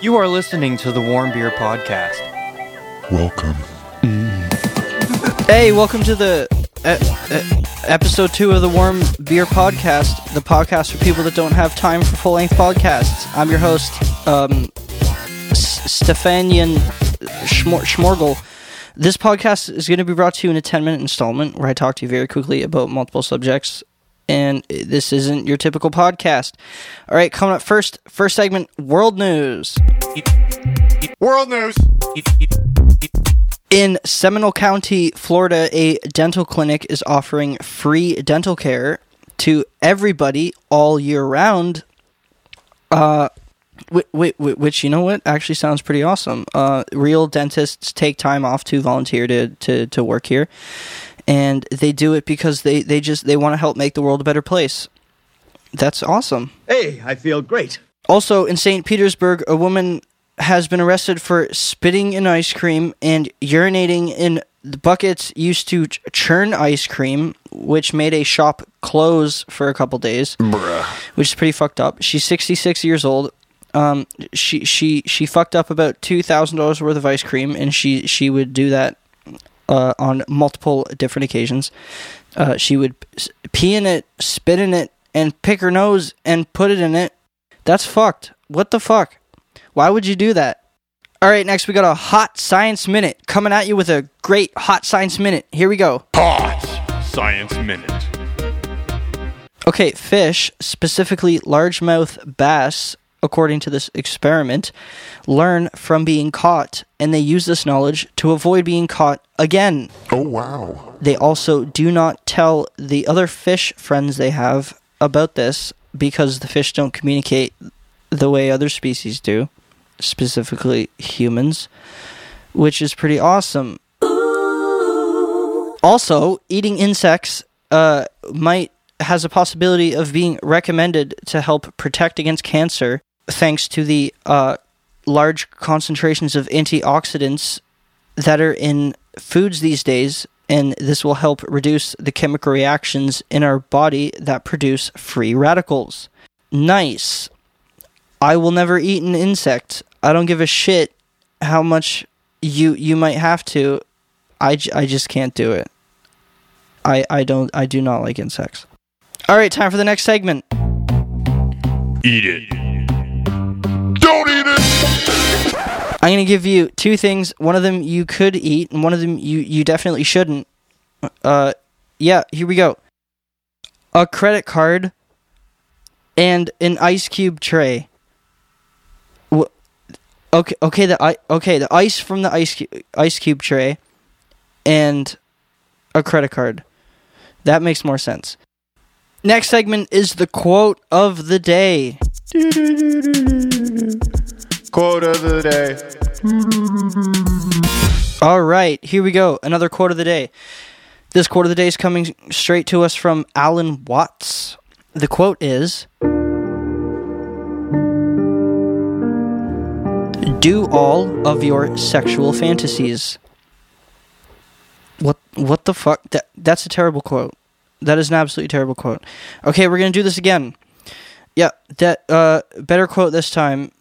You are listening to the Warm Beer Podcast. Welcome. Hey, welcome to the uh, uh, episode two of the Warm Beer Podcast, the podcast for people that don't have time for full length podcasts. I'm your host, um, S- Stefanian Schmor- Schmorgel. This podcast is going to be brought to you in a 10 minute installment where I talk to you very quickly about multiple subjects. And this isn't your typical podcast. All right, coming up first, first segment world news. World news. In Seminole County, Florida, a dental clinic is offering free dental care to everybody all year round. Uh, wait, which you know what actually sounds pretty awesome. Uh, real dentists take time off to volunteer to, to, to work here, and they do it because they, they just they want to help make the world a better place. That's awesome. Hey, I feel great. Also, in St. Petersburg, a woman has been arrested for spitting in ice cream and urinating in the buckets used to ch- churn ice cream, which made a shop close for a couple days, Bruh. which is pretty fucked up. She's 66 years old. Um, she she she fucked up about two thousand dollars worth of ice cream, and she she would do that uh, on multiple different occasions. Uh, she would pee in it, spit in it, and pick her nose and put it in it. That's fucked. What the fuck? Why would you do that? All right, next we got a hot science minute coming at you with a great hot science minute. Here we go. Hot Science Minute. Okay, fish, specifically largemouth bass, according to this experiment, learn from being caught, and they use this knowledge to avoid being caught again. Oh, wow. They also do not tell the other fish friends they have about this because the fish don't communicate the way other species do, specifically humans, which is pretty awesome. Also, eating insects uh, might has a possibility of being recommended to help protect against cancer, thanks to the uh, large concentrations of antioxidants that are in foods these days, and this will help reduce the chemical reactions in our body that produce free radicals. Nice. I will never eat an insect. I don't give a shit how much you you might have to. I, j- I just can't do it. I I don't I do not like insects. All right, time for the next segment. Eat it. Don't eat it. I'm to give you two things. One of them you could eat, and one of them you, you definitely shouldn't. Uh, yeah, here we go. A credit card and an ice cube tray. Okay, okay, the i okay the ice from the ice ice cube tray, and a credit card. That makes more sense. Next segment is the quote of the day. Quote of the day. All right, here we go. Another quote of the day. This quote of the day is coming straight to us from Alan Watts. The quote is Do all of your sexual fantasies. What what the fuck? That that's a terrible quote. That is an absolutely terrible quote. Okay, we're going to do this again. Yeah, that uh better quote this time.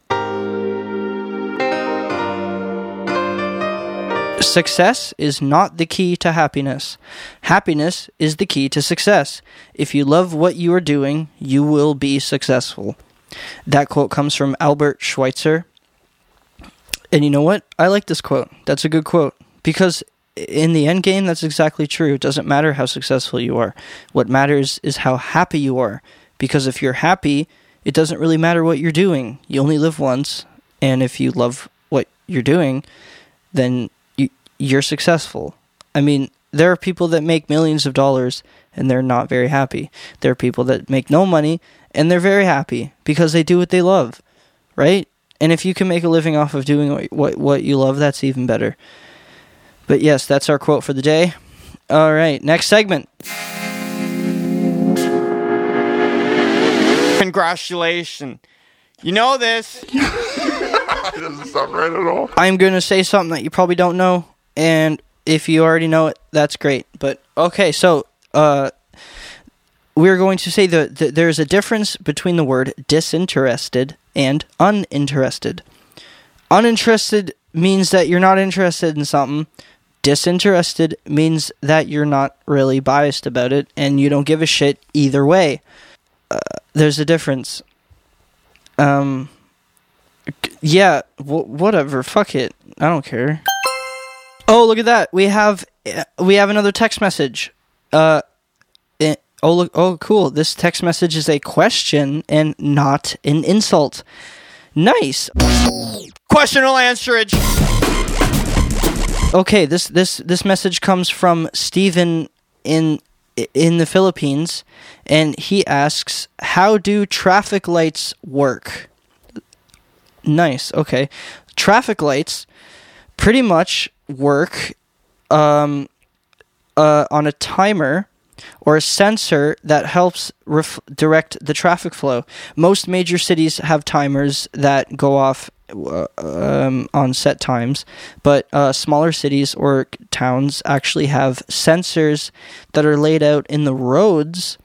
Success is not the key to happiness. Happiness is the key to success. If you love what you are doing, you will be successful. That quote comes from Albert Schweitzer. And you know what? I like this quote. That's a good quote. Because in the end game, that's exactly true. It doesn't matter how successful you are. What matters is how happy you are. Because if you're happy, it doesn't really matter what you're doing. You only live once. And if you love what you're doing, then you, you're successful. I mean, there are people that make millions of dollars and they're not very happy. There are people that make no money and they're very happy because they do what they love, right? And if you can make a living off of doing what what, what you love, that's even better. But yes, that's our quote for the day. All right, next segment. Congratulations. You know this. It doesn't sound right at all. I'm going to say something that you probably don't know, and if you already know it, that's great. But okay, so uh, we're going to say that that there's a difference between the word disinterested and uninterested. Uninterested means that you're not interested in something. Disinterested means that you're not really biased about it and you don't give a shit either way. Uh, there's a difference. Um, yeah, wh- whatever. Fuck it. I don't care. Oh, look at that. We have uh, we have another text message. Uh, eh, oh look. Oh, cool. This text message is a question and not an insult. Nice. Questional answerage. Okay, this this this message comes from Stephen in in the Philippines and he asks, "How do traffic lights work?" Nice. Okay. Traffic lights pretty much work um uh on a timer or a sensor that helps ref- direct the traffic flow. Most major cities have timers that go off um, on set times, but uh, smaller cities or towns actually have sensors that are laid out in the roads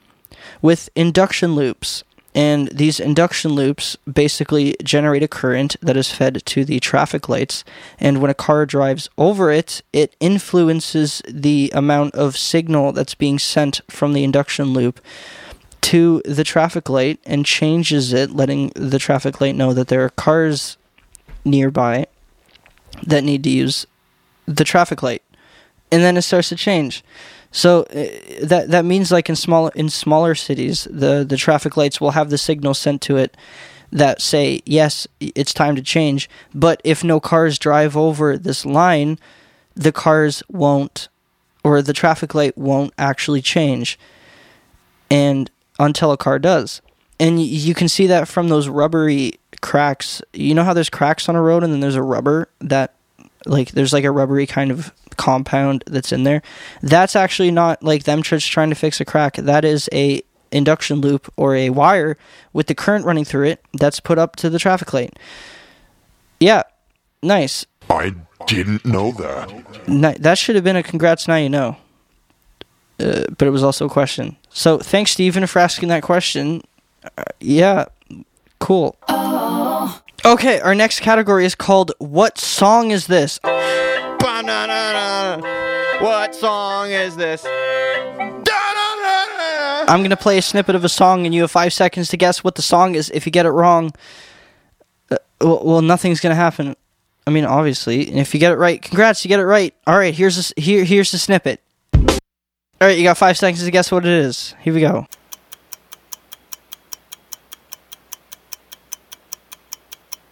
with induction loops. And these induction loops basically generate a current that is fed to the traffic lights. And when a car drives over it, it influences the amount of signal that's being sent from the induction loop to the traffic light and changes it, letting the traffic light know that there are cars nearby that need to use the traffic light. And then it starts to change. So uh, that that means like in small in smaller cities, the the traffic lights will have the signal sent to it that say yes, it's time to change. But if no cars drive over this line, the cars won't, or the traffic light won't actually change, and until a car does, and you can see that from those rubbery cracks. You know how there's cracks on a road, and then there's a rubber that like there's like a rubbery kind of compound that's in there? That's actually not like them just trying to fix a crack. That is a induction loop or a wire with the current running through it that's put up to the traffic light. Yeah nice. I didn't know that. That should have been a congrats now you know. Uh, but it was also a question. So thanks Stephen, for asking that question. Uh, yeah cool okay our next category is called what song is this Ba-na-na-na. What song is this? Da-na-na-na. I'm gonna play a snippet of a song, and you have five seconds to guess what the song is. If you get it wrong, uh, well, well, nothing's gonna happen. I mean, obviously, and if you get it right, congrats, you get it right. All right, here's a, here here's the snippet. All right, you got five seconds to guess what it is. Here we go.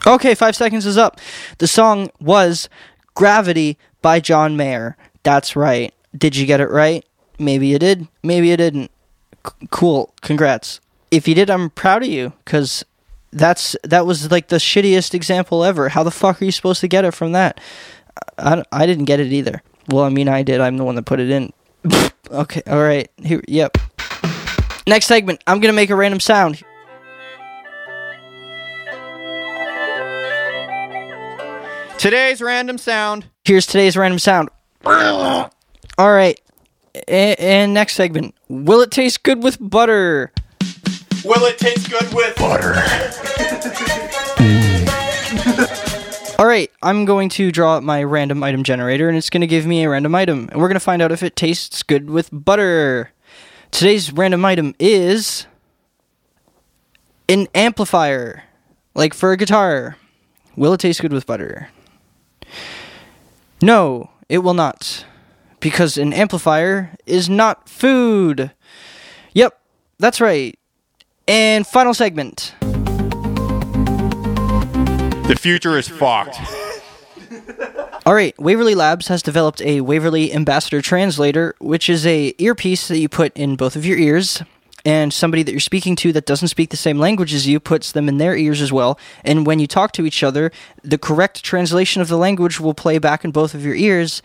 Okay, five seconds is up. The song was "Gravity" by John Mayer. That's right. Did you get it right? Maybe you did. Maybe you didn't. C- cool. Congrats. If you did, I'm proud of you because that's that was like the shittiest example ever. How the fuck are you supposed to get it from that? I, I didn't get it either. Well, I mean, I did. I'm the one that put it in. okay. All right. Here. Yep. Next segment. I'm gonna make a random sound. Today's random sound. Here's today's random sound. All right. A- and next segment. Will it taste good with butter? Will it taste good with Butter. All right, I'm going to draw up my random item generator and it's going to give me a random item. And we're going to find out if it tastes good with butter. Today's random item is an amplifier, like for a guitar. Will it taste good with butter? No, it will not. Because an amplifier is not food. Yep, that's right. And final segment. The future is fucked. All right, Waverly Labs has developed a Waverly Ambassador Translator, which is a earpiece that you put in both of your ears, and somebody that you're speaking to that doesn't speak the same language as you puts them in their ears as well. And when you talk to each other, the correct translation of the language will play back in both of your ears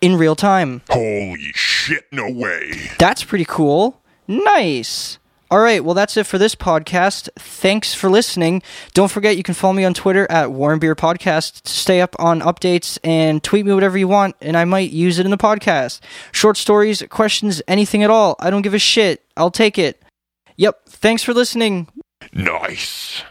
in real time. Holy shit, no way. That's pretty cool. Nice. All right, well, that's it for this podcast. Thanks for listening. Don't forget, you can follow me on Twitter at Warm Beer Podcast to stay up on updates and tweet me whatever you want, and I might use it in the podcast. Short stories, questions, anything at all. I don't give a shit. I'll take it. Yep. Thanks for listening. Nice.